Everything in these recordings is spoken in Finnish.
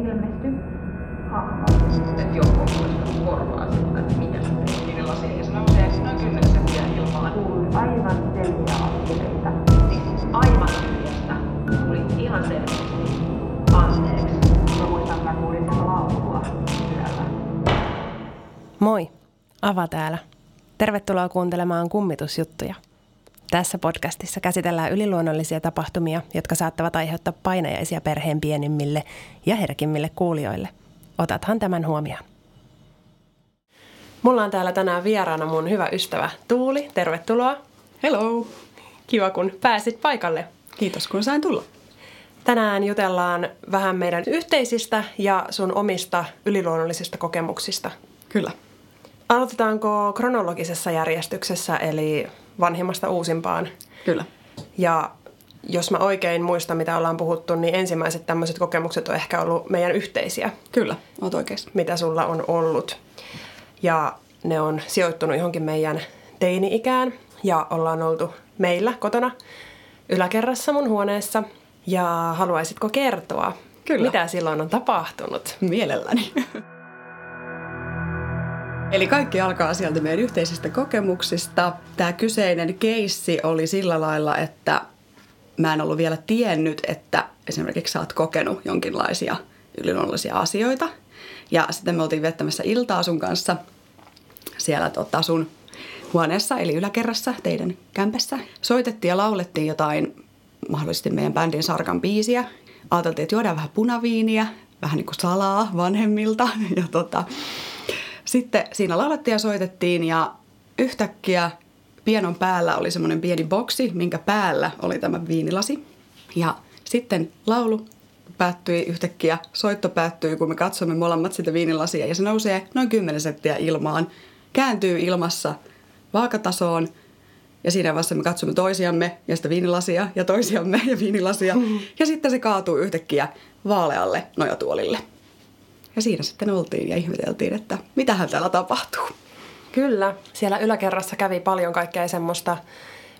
ilmesty hahmo. että joku korvaa sitä, että mikä se on niin lasia. Ja se nousee noin 10 senttiä ilmaan. Kuului aivan selviä askeleita. Siis aivan tyhjästä. Tuli ihan selvästi anteeksi. Mä muistan, mä kuulin sieltä laulua yöllä. Moi, Ava täällä. Tervetuloa kuuntelemaan kummitusjuttuja. Tässä podcastissa käsitellään yliluonnollisia tapahtumia, jotka saattavat aiheuttaa painajaisia perheen pienimmille ja herkimmille kuulijoille. Otathan tämän huomioon. Mulla on täällä tänään vieraana mun hyvä ystävä Tuuli. Tervetuloa. Hello! Kiva, kun pääsit paikalle. Kiitos, kun sain tulla. Tänään jutellaan vähän meidän yhteisistä ja sun omista yliluonnollisista kokemuksista. Kyllä. Aloitetaanko kronologisessa järjestyksessä, eli vanhimmasta uusimpaan? Kyllä. Ja jos mä oikein muistan, mitä ollaan puhuttu, niin ensimmäiset tämmöiset kokemukset on ehkä ollut meidän yhteisiä, Kyllä, oot oikeassa. mitä sulla on ollut. Ja ne on sijoittunut johonkin meidän teini-ikään ja ollaan oltu meillä kotona yläkerrassa mun huoneessa. Ja haluaisitko kertoa, Kyllä. mitä silloin on tapahtunut? Mielelläni. Eli kaikki alkaa sieltä meidän yhteisistä kokemuksista. Tämä kyseinen keissi oli sillä lailla, että mä en ollut vielä tiennyt, että esimerkiksi sä oot kokenut jonkinlaisia yliluonnollisia asioita. Ja sitten me oltiin viettämässä iltaa sun kanssa siellä tota sun huoneessa, eli yläkerrassa teidän kämpässä. Soitettiin ja laulettiin jotain mahdollisesti meidän bändin Sarkan biisiä. Ajateltiin, että juodaan vähän punaviiniä, vähän niin kuin salaa vanhemmilta. Ja tota, sitten siinä laulettiin ja soitettiin ja yhtäkkiä pianon päällä oli semmoinen pieni boksi, minkä päällä oli tämä viinilasi. Ja sitten laulu päättyi yhtäkkiä, soitto päättyi, kun me katsomme molemmat sitä viinilasia ja se nousee noin 10 senttiä ilmaan, kääntyy ilmassa vaakatasoon ja siinä vaiheessa me katsomme toisiamme ja sitä viinilasia ja toisiamme ja viinilasia ja sitten se kaatuu yhtäkkiä vaalealle nojatuolille. Ja siinä sitten oltiin ja ihmeteltiin, että mitähän täällä tapahtuu. Kyllä, siellä yläkerrassa kävi paljon kaikkea semmoista,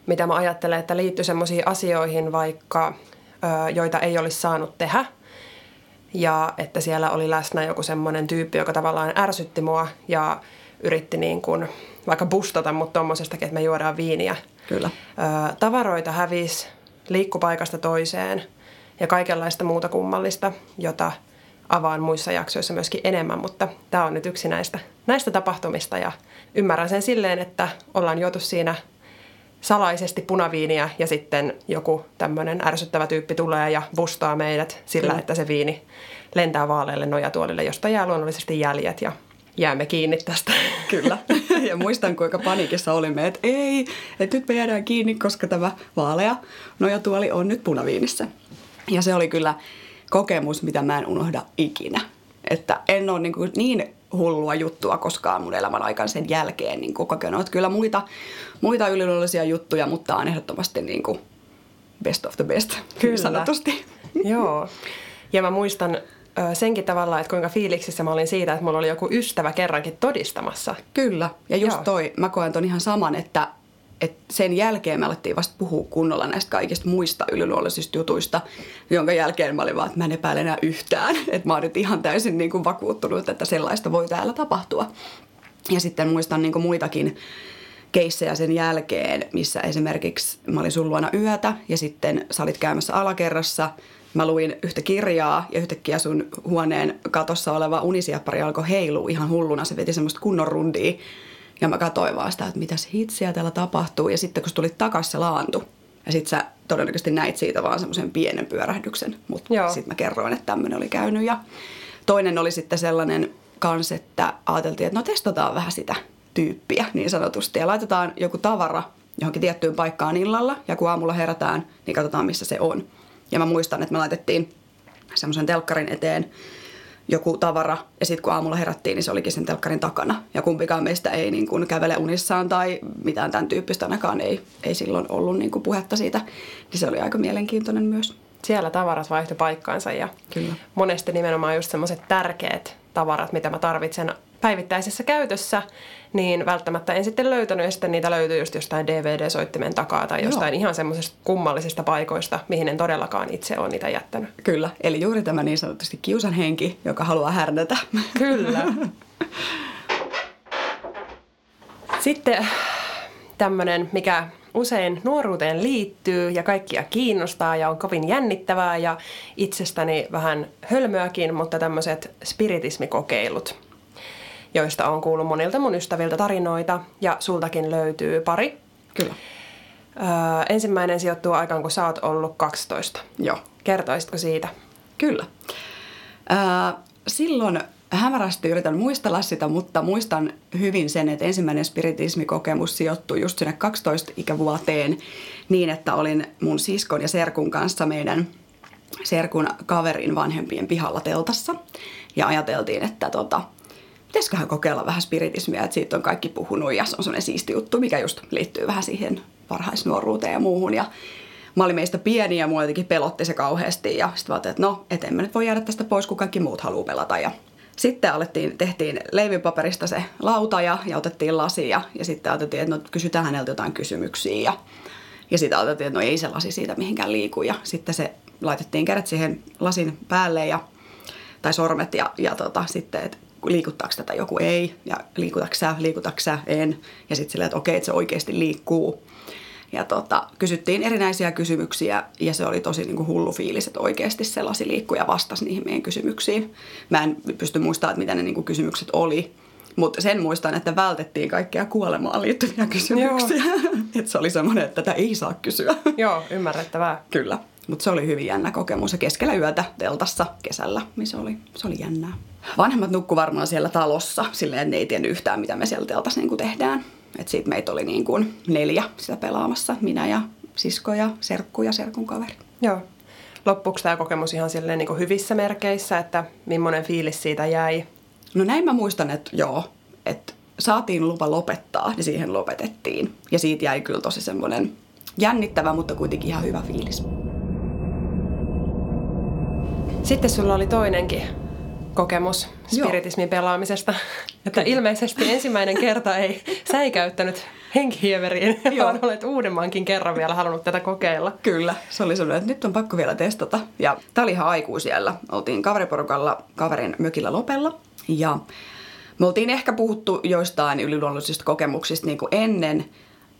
mitä mä ajattelen, että liittyy semmoisiin asioihin vaikka, joita ei olisi saanut tehdä. Ja että siellä oli läsnä joku semmoinen tyyppi, joka tavallaan ärsytti mua ja yritti niin kuin vaikka bustata mut tommosestakin, että me juodaan viiniä. Kyllä. Tavaroita hävisi liikkupaikasta toiseen ja kaikenlaista muuta kummallista, jota avaan muissa jaksoissa myöskin enemmän, mutta tämä on nyt yksi näistä, näistä tapahtumista ja ymmärrän sen silleen, että ollaan juotu siinä salaisesti punaviiniä ja sitten joku tämmöinen ärsyttävä tyyppi tulee ja bustaa meidät sillä, Kyllä. että se viini lentää vaaleille nojatuolille, josta jää luonnollisesti jäljet ja jäämme kiinni tästä. Kyllä. Ja muistan, kuinka panikissa olimme, että ei, että nyt me jäädään kiinni, koska tämä vaalea nojatuoli on nyt punaviinissä. Ja se oli kyllä kokemus, mitä mä en unohda ikinä. Että en ole niin, kuin niin hullua juttua koskaan mun elämän aikana sen jälkeen niin kuin kokenut. Että kyllä muita, muita yliluonnollisia juttuja, mutta on ehdottomasti niin kuin best of the best, Kyllä. sanotusti. Joo. Ja mä muistan senkin tavalla, että kuinka fiiliksissä mä olin siitä, että mulla oli joku ystävä kerrankin todistamassa. Kyllä. Ja just Joo. toi, mä koen ton ihan saman, että, että sen jälkeen me alettiin vasta puhua kunnolla näistä kaikista muista yliluonnollisista jutuista, jonka jälkeen mä olin vaan, että mä en epäile enää yhtään. Että mä oon nyt ihan täysin niin kuin vakuuttunut, että sellaista voi täällä tapahtua. Ja sitten muistan niin kuin muitakin keissejä sen jälkeen, missä esimerkiksi mä olin sun luona yötä ja sitten sä olit käymässä alakerrassa. Mä luin yhtä kirjaa ja yhtäkkiä sun huoneen katossa oleva unisieppari alkoi heilua ihan hulluna. Se veti semmoista kunnon rundia. Ja mä katsoin vaan sitä, että mitäs hitsiä täällä tapahtuu. Ja sitten kun sä tulit takas, se laantu. Ja sitten sä todennäköisesti näit siitä vaan semmoisen pienen pyörähdyksen. Mutta sitten mä kerroin, että tämmöinen oli käynyt. Ja toinen oli sitten sellainen kans, että ajateltiin, että no testataan vähän sitä tyyppiä niin sanotusti. Ja laitetaan joku tavara johonkin tiettyyn paikkaan illalla. Ja kun aamulla herätään, niin katsotaan missä se on. Ja mä muistan, että me laitettiin semmoisen telkkarin eteen joku tavara. Ja sitten kun aamulla herättiin, niin se olikin sen telkkarin takana. Ja kumpikaan meistä ei niin kuin kävele unissaan tai mitään tämän tyyppistä ainakaan ei, ei silloin ollut niin kuin puhetta siitä. Niin se oli aika mielenkiintoinen myös. Siellä tavarat vaihtoi paikkaansa ja Kyllä. monesti nimenomaan just semmoiset tärkeät tavarat, mitä mä tarvitsen päivittäisessä käytössä, niin välttämättä en sitten löytänyt ja sitten niitä löytyy just jostain DVD-soittimen takaa tai jostain Joo. ihan semmoisista kummallisista paikoista, mihin en todellakaan itse ole niitä jättänyt. Kyllä, eli juuri tämä niin sanotusti kiusan henki, joka haluaa härnätä. Kyllä. Sitten tämmöinen, mikä usein nuoruuteen liittyy ja kaikkia kiinnostaa ja on kovin jännittävää ja itsestäni vähän hölmöäkin, mutta tämmöiset spiritismikokeilut, joista on kuullut monilta mun ystäviltä tarinoita ja sultakin löytyy pari. Kyllä. Öö, ensimmäinen sijoittuu aikaan, kun sä oot ollut 12. Joo. Kertoisitko siitä? Kyllä. Ää, silloin hämärästi yritän muistella sitä, mutta muistan hyvin sen, että ensimmäinen spiritismikokemus sijoittui just sinne 12 ikävuoteen niin, että olin mun siskon ja serkun kanssa meidän serkun kaverin vanhempien pihalla teltassa. Ja ajateltiin, että tota, pitäisiköhän kokeilla vähän spiritismiä, että siitä on kaikki puhunut ja se on semmoinen siisti juttu, mikä just liittyy vähän siihen varhaisnuoruuteen ja muuhun. Ja mä olin meistä pieni ja mua jotenkin pelotti se kauheasti ja sitten ajattelin, että no, et en mä nyt voi jäädä tästä pois, kun kaikki muut haluaa pelata. Ja sitten alettiin, tehtiin leivinpaperista se lauta ja, ja otettiin lasi ja, ja sitten ajateltiin, että no kysytään häneltä jotain kysymyksiä ja, ja sitten ajateltiin, että no ei se lasi siitä mihinkään liiku ja sitten se laitettiin kädet siihen lasin päälle ja tai sormet ja, ja tota, sitten, että liikuttaako tätä joku ei ja liikutaanko sä, liikutaanko sä, en. Ja sitten silleen, että okei, että se oikeasti liikkuu. Ja tota, kysyttiin erinäisiä kysymyksiä ja se oli tosi niin kuin hullu fiilis, että oikeasti se lasi liikkui ja vastasi niihin meidän kysymyksiin. Mä en pysty muistamaan, että mitä ne niin kuin kysymykset oli, mutta sen muistan, että vältettiin kaikkea kuolemaan liittyviä kysymyksiä. että se oli semmoinen, että tätä ei saa kysyä. Joo, ymmärrettävää. Kyllä. Mutta se oli hyvin jännä kokemus ja keskellä yötä teltassa kesällä, niin se oli, se oli jännää. Vanhemmat nukku varmaan siellä talossa, silleen että ne ei tiennyt yhtään, mitä me siellä teltassa niin tehdään. Et siitä meitä oli niin kuin neljä sitä pelaamassa, minä ja sisko ja serkku ja serkun kaveri. Joo. Loppuuko tämä kokemus ihan silleen niin kuin hyvissä merkeissä, että millainen fiilis siitä jäi? No näin mä muistan, että joo, että saatiin lupa lopettaa, niin siihen lopetettiin. Ja siitä jäi kyllä tosi semmoinen jännittävä, mutta kuitenkin ihan hyvä fiilis. Sitten sulla oli toinenkin kokemus Joo. spiritismin pelaamisesta. Että ilmeisesti ensimmäinen kerta ei säikäyttänyt henkihieveriin, Joo. vaan olet uudemmankin kerran vielä halunnut tätä kokeilla. Kyllä, se oli semmoinen, että nyt on pakko vielä testata. Ja tää oli ihan aikuisiellä. Oltiin kaveriporukalla kaverin mökillä Lopella ja me oltiin ehkä puhuttu joistain yliluonnollisista kokemuksista niin kuin ennen,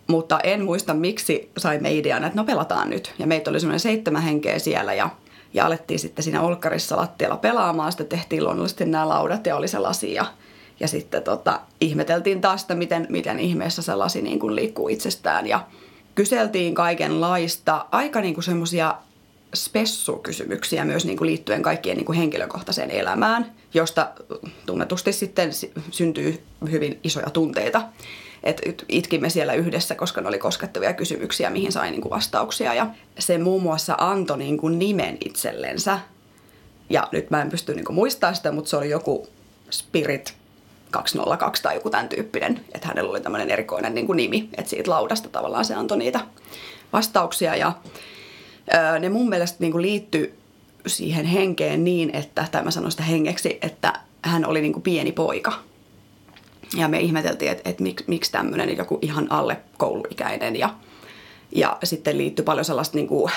mutta en muista miksi saimme idean, että no pelataan nyt. Ja meitä oli semmoinen seitsemän henkeä siellä ja, ja alettiin sitten siinä olkkarissa lattialla pelaamaan. Sitten tehtiin luonnollisesti nämä laudat ja oli se lasi ja, ja sitten tota, ihmeteltiin taas sitä, miten, miten ihmeessä se lasi niin kuin liikkuu itsestään. Ja kyseltiin kaikenlaista, aika niin kuin semmoisia spessukysymyksiä myös niin kuin liittyen kaikkien niin kuin henkilökohtaiseen elämään, josta tunnetusti sitten si- syntyy hyvin isoja tunteita. Et it- itkimme siellä yhdessä, koska ne oli koskettavia kysymyksiä, mihin sai niin kuin vastauksia. Ja se muun muassa antoi niin kuin nimen itsellensä. Ja nyt mä en pysty niin kuin muistamaan sitä, mutta se oli joku Spirit 202 tai joku tämän tyyppinen. Että hänellä oli tämmöinen erikoinen niin kuin nimi, että siitä laudasta tavallaan se antoi niitä vastauksia. Ja Öö, ne mun mielestä niin liittyy siihen henkeen niin, että, tai mä sanon sitä hengeksi, että hän oli niin kuin pieni poika. Ja me ihmeteltiin, että, että miksi, miksi tämmöinen joku ihan alle kouluikäinen. Ja, ja sitten liittyy paljon sellaista, niin kuin,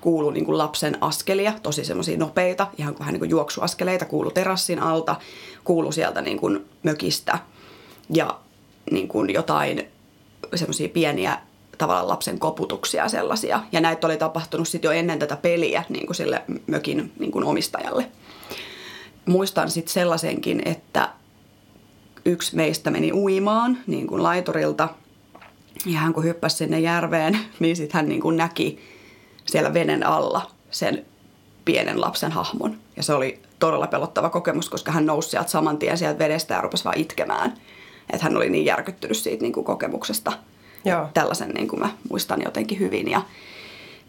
kuuluu niin kuin lapsen askelia, tosi semmoisia nopeita, ihan vähän niin kuin juoksuaskeleita, kuuluu terassin alta, kuuluu sieltä niin kuin mökistä. Ja niin kuin jotain semmoisia pieniä tavallaan lapsen koputuksia sellaisia. Ja näitä oli tapahtunut sitten jo ennen tätä peliä niin kuin sille mökin niin kuin omistajalle. Muistan sitten sellaisenkin, että yksi meistä meni uimaan niin kuin laiturilta. Ja hän kun hyppäsi sinne järveen, niin sitten hän niin kuin näki siellä veden alla sen pienen lapsen hahmon. Ja se oli todella pelottava kokemus, koska hän nousi sieltä saman tien sieltä vedestä ja rupesi vaan itkemään. Että hän oli niin järkyttynyt siitä niin kuin kokemuksesta. Joo. Tällaisen niin kuin mä muistan jotenkin hyvin. Ja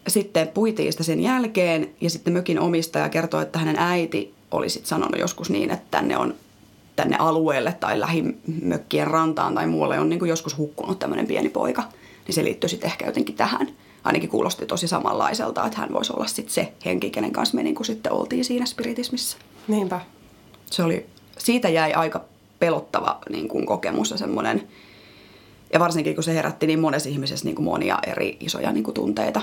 sitten puitiin sitä sen jälkeen ja sitten mökin omistaja kertoi, että hänen äiti oli sitten sanonut joskus niin, että tänne on tänne alueelle tai lähimökkien rantaan tai muualle on niin kuin joskus hukkunut tämmöinen pieni poika. Niin se liittyy sitten ehkä jotenkin tähän. Ainakin kuulosti tosi samanlaiselta, että hän voisi olla sitten se henki, kenen kanssa me niin kuin sitten oltiin siinä spiritismissä. Niinpä. Se oli, siitä jäi aika pelottava niin kuin kokemus ja semmoinen, ja varsinkin kun se herätti niin monessa ihmisessä niin kuin monia eri isoja niin kuin tunteita.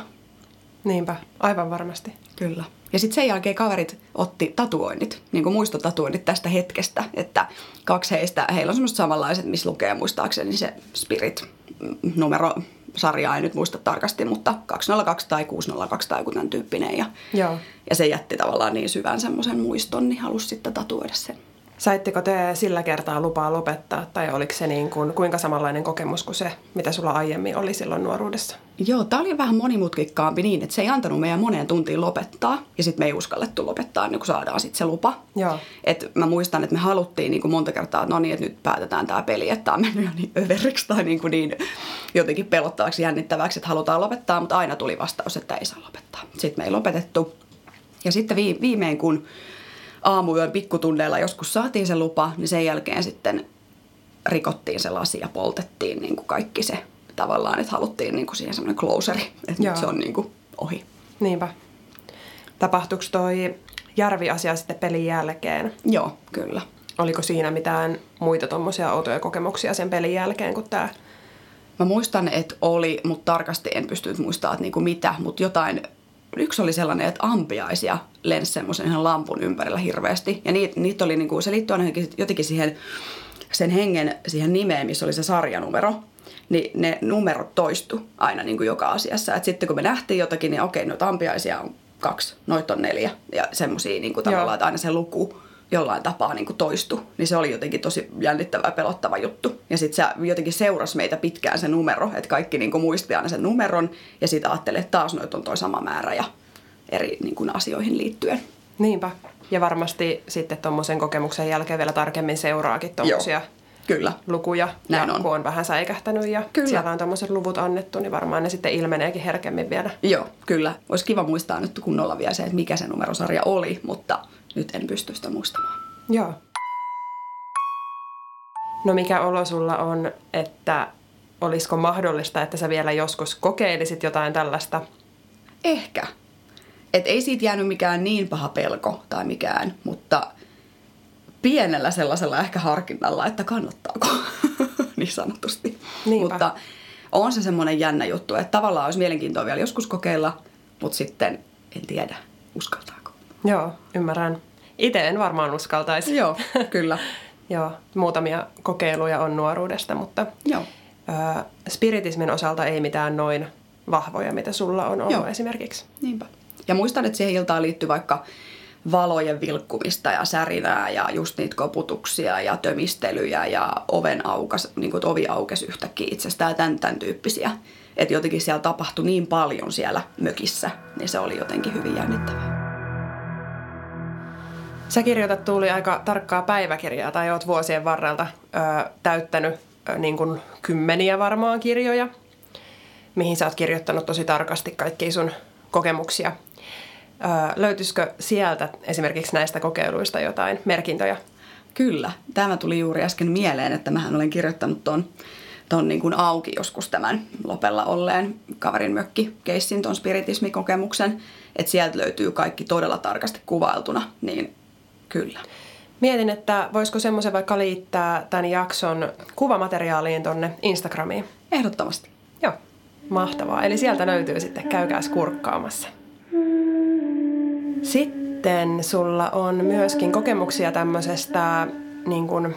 Niinpä, aivan varmasti. Kyllä. Ja sitten sen jälkeen kaverit otti tatuoinnit, niin kuin muistotatuoinnit tästä hetkestä, että kaksi heistä, heillä on semmoiset samanlaiset, missä lukee muistaakseni se Spirit-numero, sarjaa en nyt muista tarkasti, mutta 202 tai 602 tai joku tämän tyyppinen. Ja, Joo. ja se jätti tavallaan niin syvän semmoisen muiston, niin halusi sitten tatuoida sen. Saitteko te sillä kertaa lupaa lopettaa tai oliko se niin kuin, kuinka samanlainen kokemus kuin se, mitä sulla aiemmin oli silloin nuoruudessa? Joo, tämä oli vähän monimutkikkaampi niin, että se ei antanut meidän moneen tuntiin lopettaa. Ja sitten me ei uskallettu lopettaa, niin kun saadaan sitten se lupa. Joo. Et mä muistan, että me haluttiin niin kuin monta kertaa, että no niin, että nyt päätetään tämä peli, että tämä on mennyt jo niin överiksi tai niin, kuin niin jotenkin pelottavaksi, jännittäväksi, että halutaan lopettaa, mutta aina tuli vastaus, että ei saa lopettaa. Sitten me ei lopetettu. Ja sitten viimein, kun aamuyön pikkutunneilla joskus saatiin se lupa, niin sen jälkeen sitten rikottiin se lasi ja poltettiin niin kuin kaikki se tavallaan, että haluttiin niin kuin siihen semmoinen closeri, että Joo. nyt se on niin kuin ohi. Niinpä. Tapahtuiko toi Järvi-asia sitten pelin jälkeen? Joo, kyllä. Oliko siinä mitään muita tuommoisia outoja kokemuksia sen pelin jälkeen kuin tämä? Mä muistan, että oli, mutta tarkasti en pystynyt muistamaan, että niinku mitä, mutta jotain, yksi oli sellainen, että ampiaisia lensi semmoisen ihan lampun ympärillä hirveästi. Ja niitä, niitä oli, niinku, se liittyy aina jotenkin siihen sen hengen siihen nimeen, missä oli se sarjanumero. Niin ne numerot toistu aina niin kuin joka asiassa. Et sitten kun me nähtiin jotakin, niin okei, noita ampiaisia on kaksi, noita on neljä. Ja semmoisia niin kuin tavallaan, että aina se luku jollain tapaa niin kuin toistu. Niin se oli jotenkin tosi jännittävä ja pelottava juttu. Ja sitten se jotenkin seurasi meitä pitkään se numero, että kaikki niin kuin muisti aina sen numeron. Ja sitten ajattelee, että taas noita on toi sama määrä ja eri niin kuin asioihin liittyen. Niinpä. Ja varmasti sitten tuommoisen kokemuksen jälkeen vielä tarkemmin seuraakin tuommoisia Kyllä. lukuja. Näin ja on. kun on vähän säikähtänyt ja Kyllä. siellä on tuommoiset luvut annettu, niin varmaan ne sitten ilmeneekin herkemmin vielä. Joo, kyllä. Olisi kiva muistaa nyt kunnolla vielä se, että mikä se numerosarja oli, mutta nyt en pysty sitä muistamaan. Joo. No mikä olo sulla on, että olisiko mahdollista, että sä vielä joskus kokeilisit jotain tällaista? Ehkä. Et ei siitä jäänyt mikään niin paha pelko tai mikään, mutta pienellä sellaisella ehkä harkinnalla, että kannattaako, niin sanotusti. Niinpä. Mutta on se semmoinen jännä juttu, että tavallaan olisi mielenkiintoa vielä joskus kokeilla, mutta sitten en tiedä, uskaltaako. Joo, ymmärrän. Itse en varmaan uskaltaisi. Joo, kyllä. Joo, muutamia kokeiluja on nuoruudesta, mutta Joo. ö, spiritismin osalta ei mitään noin vahvoja, mitä sulla on ollut Joo. esimerkiksi. Niinpä. Ja muistan, että siihen iltaan liittyy vaikka valojen vilkkumista ja särinää ja just niitä koputuksia ja tömistelyjä ja oven aukas, niin kuin, ovi aukesi yhtäkkiä itsestään ja tämän, tämän tyyppisiä. Että jotenkin siellä tapahtui niin paljon siellä mökissä, niin se oli jotenkin hyvin jännittävää. Sä kirjoitat Tuuli aika tarkkaa päiväkirjaa tai oot vuosien varrelta ö, täyttänyt ö, niin kuin kymmeniä varmaan kirjoja, mihin sä oot kirjoittanut tosi tarkasti kaikkia sun kokemuksia. Ö, löytyisikö sieltä esimerkiksi näistä kokeiluista jotain merkintöjä? Kyllä, tämä tuli juuri äsken mieleen, että mähän olen kirjoittanut ton, ton niin kuin auki joskus tämän Lopella olleen kaverin mökki keissin, ton spiritismikokemuksen. Että sieltä löytyy kaikki todella tarkasti kuvailtuna, niin kyllä. Mietin, että voisiko semmoisen vaikka liittää tämän jakson kuvamateriaaliin tonne Instagramiin. Ehdottomasti. Joo, mahtavaa. Eli sieltä löytyy sitten, käykääs kurkkaamassa. Sitten sulla on myöskin kokemuksia tämmöisestä niin kuin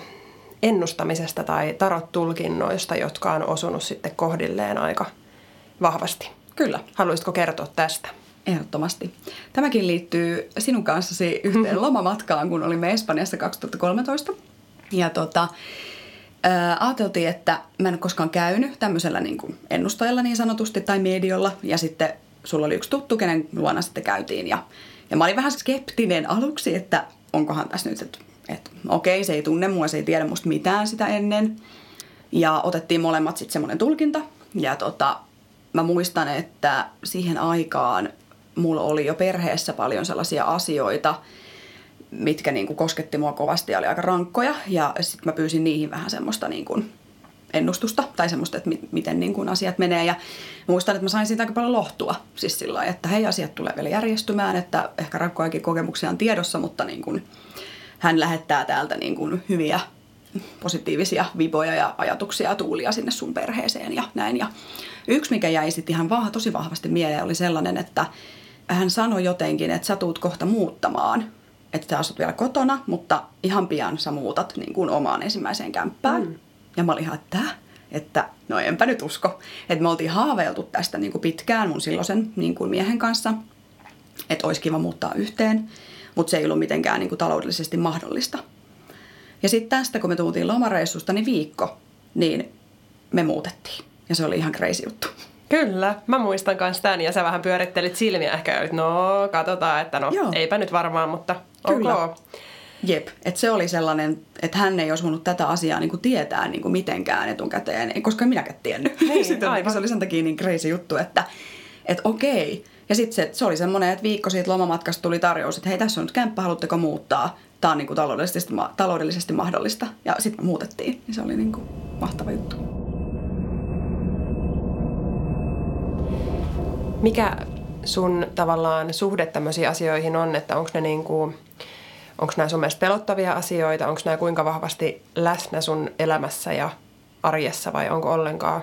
ennustamisesta tai tarot-tulkinnoista, jotka on osunut sitten kohdilleen aika vahvasti. Kyllä, Haluaisitko kertoa tästä? Ehdottomasti. Tämäkin liittyy sinun kanssasi yhteen lomamatkaan, kun olimme Espanjassa 2013. Ja tota, ää, ajateltiin, että mä en ole koskaan käynyt tämmöisellä niin kuin ennustajalla niin sanotusti tai mediolla. Ja sitten sulla oli yksi tuttu, kenen luona sitten käytiin. Ja, ja mä olin vähän skeptinen aluksi, että onkohan tässä nyt, että, että okei, se ei tunne mua, se ei tiedä musta mitään sitä ennen. Ja otettiin molemmat sitten semmoinen tulkinta. Ja tota, mä muistan, että siihen aikaan mulla oli jo perheessä paljon sellaisia asioita, mitkä niin kuin kosketti mua kovasti ja oli aika rankkoja. Ja sitten mä pyysin niihin vähän semmoista niin kuin ennustusta tai semmoista, että mi- miten niin kuin asiat menee. Ja muistan, että mä sain siitä aika paljon lohtua. Siis sillä lailla, että hei, asiat tulee vielä järjestymään, että ehkä rankkojakin kokemuksia on tiedossa, mutta niin kuin hän lähettää täältä niin kuin hyviä positiivisia viboja ja ajatuksia ja tuulia sinne sun perheeseen ja näin. Ja yksi, mikä jäi sitten ihan vah, tosi vahvasti mieleen, oli sellainen, että hän sanoi jotenkin, että sä tuut kohta muuttamaan. Että sä asut vielä kotona, mutta ihan pian sä muutat niin kuin omaan ensimmäiseen kämppään. Mm. Ja mä olin ihan, että että no enpä nyt usko. Että me oltiin haaveiltu tästä niin kuin pitkään mun silloisen niin kuin miehen kanssa, että olisi kiva muuttaa yhteen, mutta se ei ollut mitenkään niin kuin taloudellisesti mahdollista. Ja sitten tästä, kun me tultiin lomareissusta, niin viikko, niin me muutettiin. Ja se oli ihan crazy juttu. Kyllä, mä muistan myös tämän ja sä vähän pyörittelit silmiä ehkä, että no katsotaan, että no Joo. eipä nyt varmaan, mutta Kyllä. ok. Jep, että se oli sellainen, että hän ei olisi voinut tätä asiaa niin kuin tietää niin kuin mitenkään etukäteen, koska minäkään tiennyt. Niin, sitten aivan. se oli sen takia niin crazy juttu, että, että okei. Ja sitten se, se oli semmoinen, että viikko siitä lomamatkasta tuli tarjous, että hei tässä on nyt kämppä, haluatteko muuttaa? Tämä on niin kuin taloudellisesti, taloudellisesti mahdollista. Ja sitten me muutettiin, ja se oli niin kuin mahtava juttu. Mikä sun tavallaan suhde tämmöisiin asioihin on, että onko ne niin kuin Onko nämä sun mielestä pelottavia asioita? Onko nämä kuinka vahvasti läsnä sun elämässä ja arjessa vai onko ollenkaan?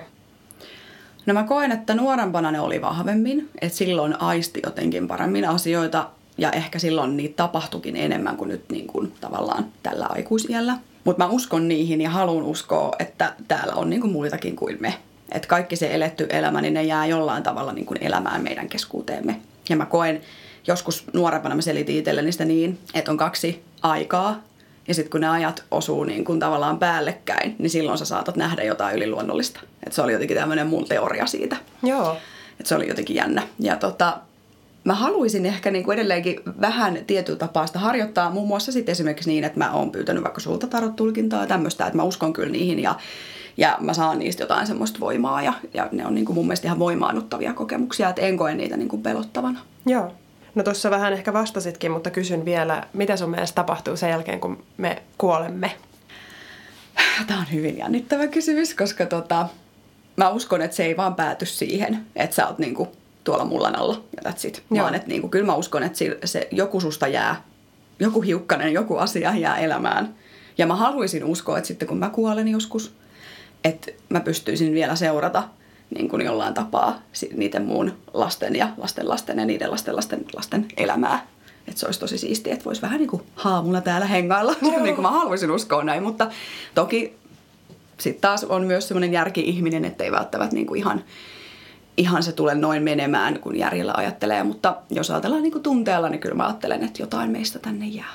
No mä koen, että nuorempana ne oli vahvemmin, että silloin aisti jotenkin paremmin asioita ja ehkä silloin niitä tapahtukin enemmän kuin nyt niin kuin tavallaan tällä aikuisiellä. Mutta mä uskon niihin ja haluan uskoa, että täällä on niin kuin muitakin kuin me. Että kaikki se eletty elämä, niin ne jää jollain tavalla niin kuin elämään meidän keskuuteemme. Ja mä koen, joskus nuorempana mä selitin itselleni sitä niin, että on kaksi aikaa. Ja sitten kun ne ajat osuu niin kun tavallaan päällekkäin, niin silloin sä saatat nähdä jotain yliluonnollista. Et se oli jotenkin tämmöinen mun teoria siitä. Joo. Et se oli jotenkin jännä. Ja tota, mä haluaisin ehkä niin kuin edelleenkin vähän tietyllä tapaa sitä harjoittaa. Muun muassa sitten esimerkiksi niin, että mä oon pyytänyt vaikka sulta tarot-tulkintaa ja tämmöistä, että mä uskon kyllä niihin ja, ja mä saan niistä jotain semmoista voimaa ja, ja ne on niin kuin mun mielestä ihan voimaannuttavia kokemuksia, että en koe niitä niin kuin pelottavana. Joo. No tuossa vähän ehkä vastasitkin, mutta kysyn vielä, mitä sun mielestä tapahtuu sen jälkeen, kun me kuolemme? Tämä on hyvin jännittävä kysymys, koska tota, mä uskon, että se ei vaan pääty siihen, että sä oot niinku tuolla mullan alla ja that's it. Joo. Vaan että niinku, kyllä mä uskon, että se, se joku susta jää, joku hiukkanen, joku asia jää elämään. Ja mä haluaisin uskoa, että sitten kun mä kuolen joskus, että mä pystyisin vielä seurata niin kuin jollain tapaa niiden muun lasten ja lasten lasten ja niiden lasten lasten lasten elämää. Että se olisi tosi siistiä, että voisi vähän niin kuin haamulla täällä hengailla, niin kuin mä haluaisin uskoa näin. Mutta toki sitten taas on myös semmoinen järki-ihminen, että ei välttämättä niin kuin ihan, ihan se tule noin menemään, kun järjellä ajattelee. Mutta jos ajatellaan niin kuin tunteella, niin kyllä mä ajattelen, että jotain meistä tänne jää.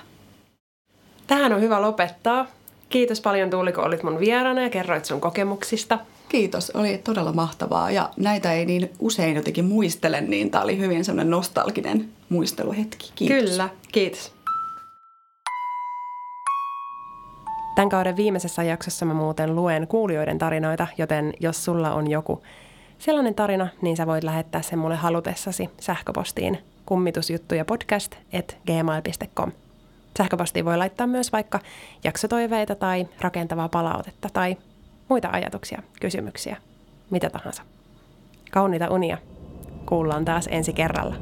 Tähän on hyvä lopettaa. Kiitos paljon Tuuli, kun olit mun vieraana ja kerroit sun kokemuksista. Kiitos, oli todella mahtavaa ja näitä ei niin usein jotenkin muistele, niin tämä oli hyvin semmoinen nostalginen muisteluhetki. Kiitos. Kyllä, kiitos. Tämän kauden viimeisessä jaksossa mä muuten luen kuulijoiden tarinoita, joten jos sulla on joku sellainen tarina, niin sä voit lähettää sen mulle halutessasi sähköpostiin kummitusjuttuja podcast at gmail.com. Sähköpostiin voi laittaa myös vaikka jaksotoiveita tai rakentavaa palautetta tai muita ajatuksia, kysymyksiä, mitä tahansa. Kauniita unia. Kuullaan taas ensi kerralla.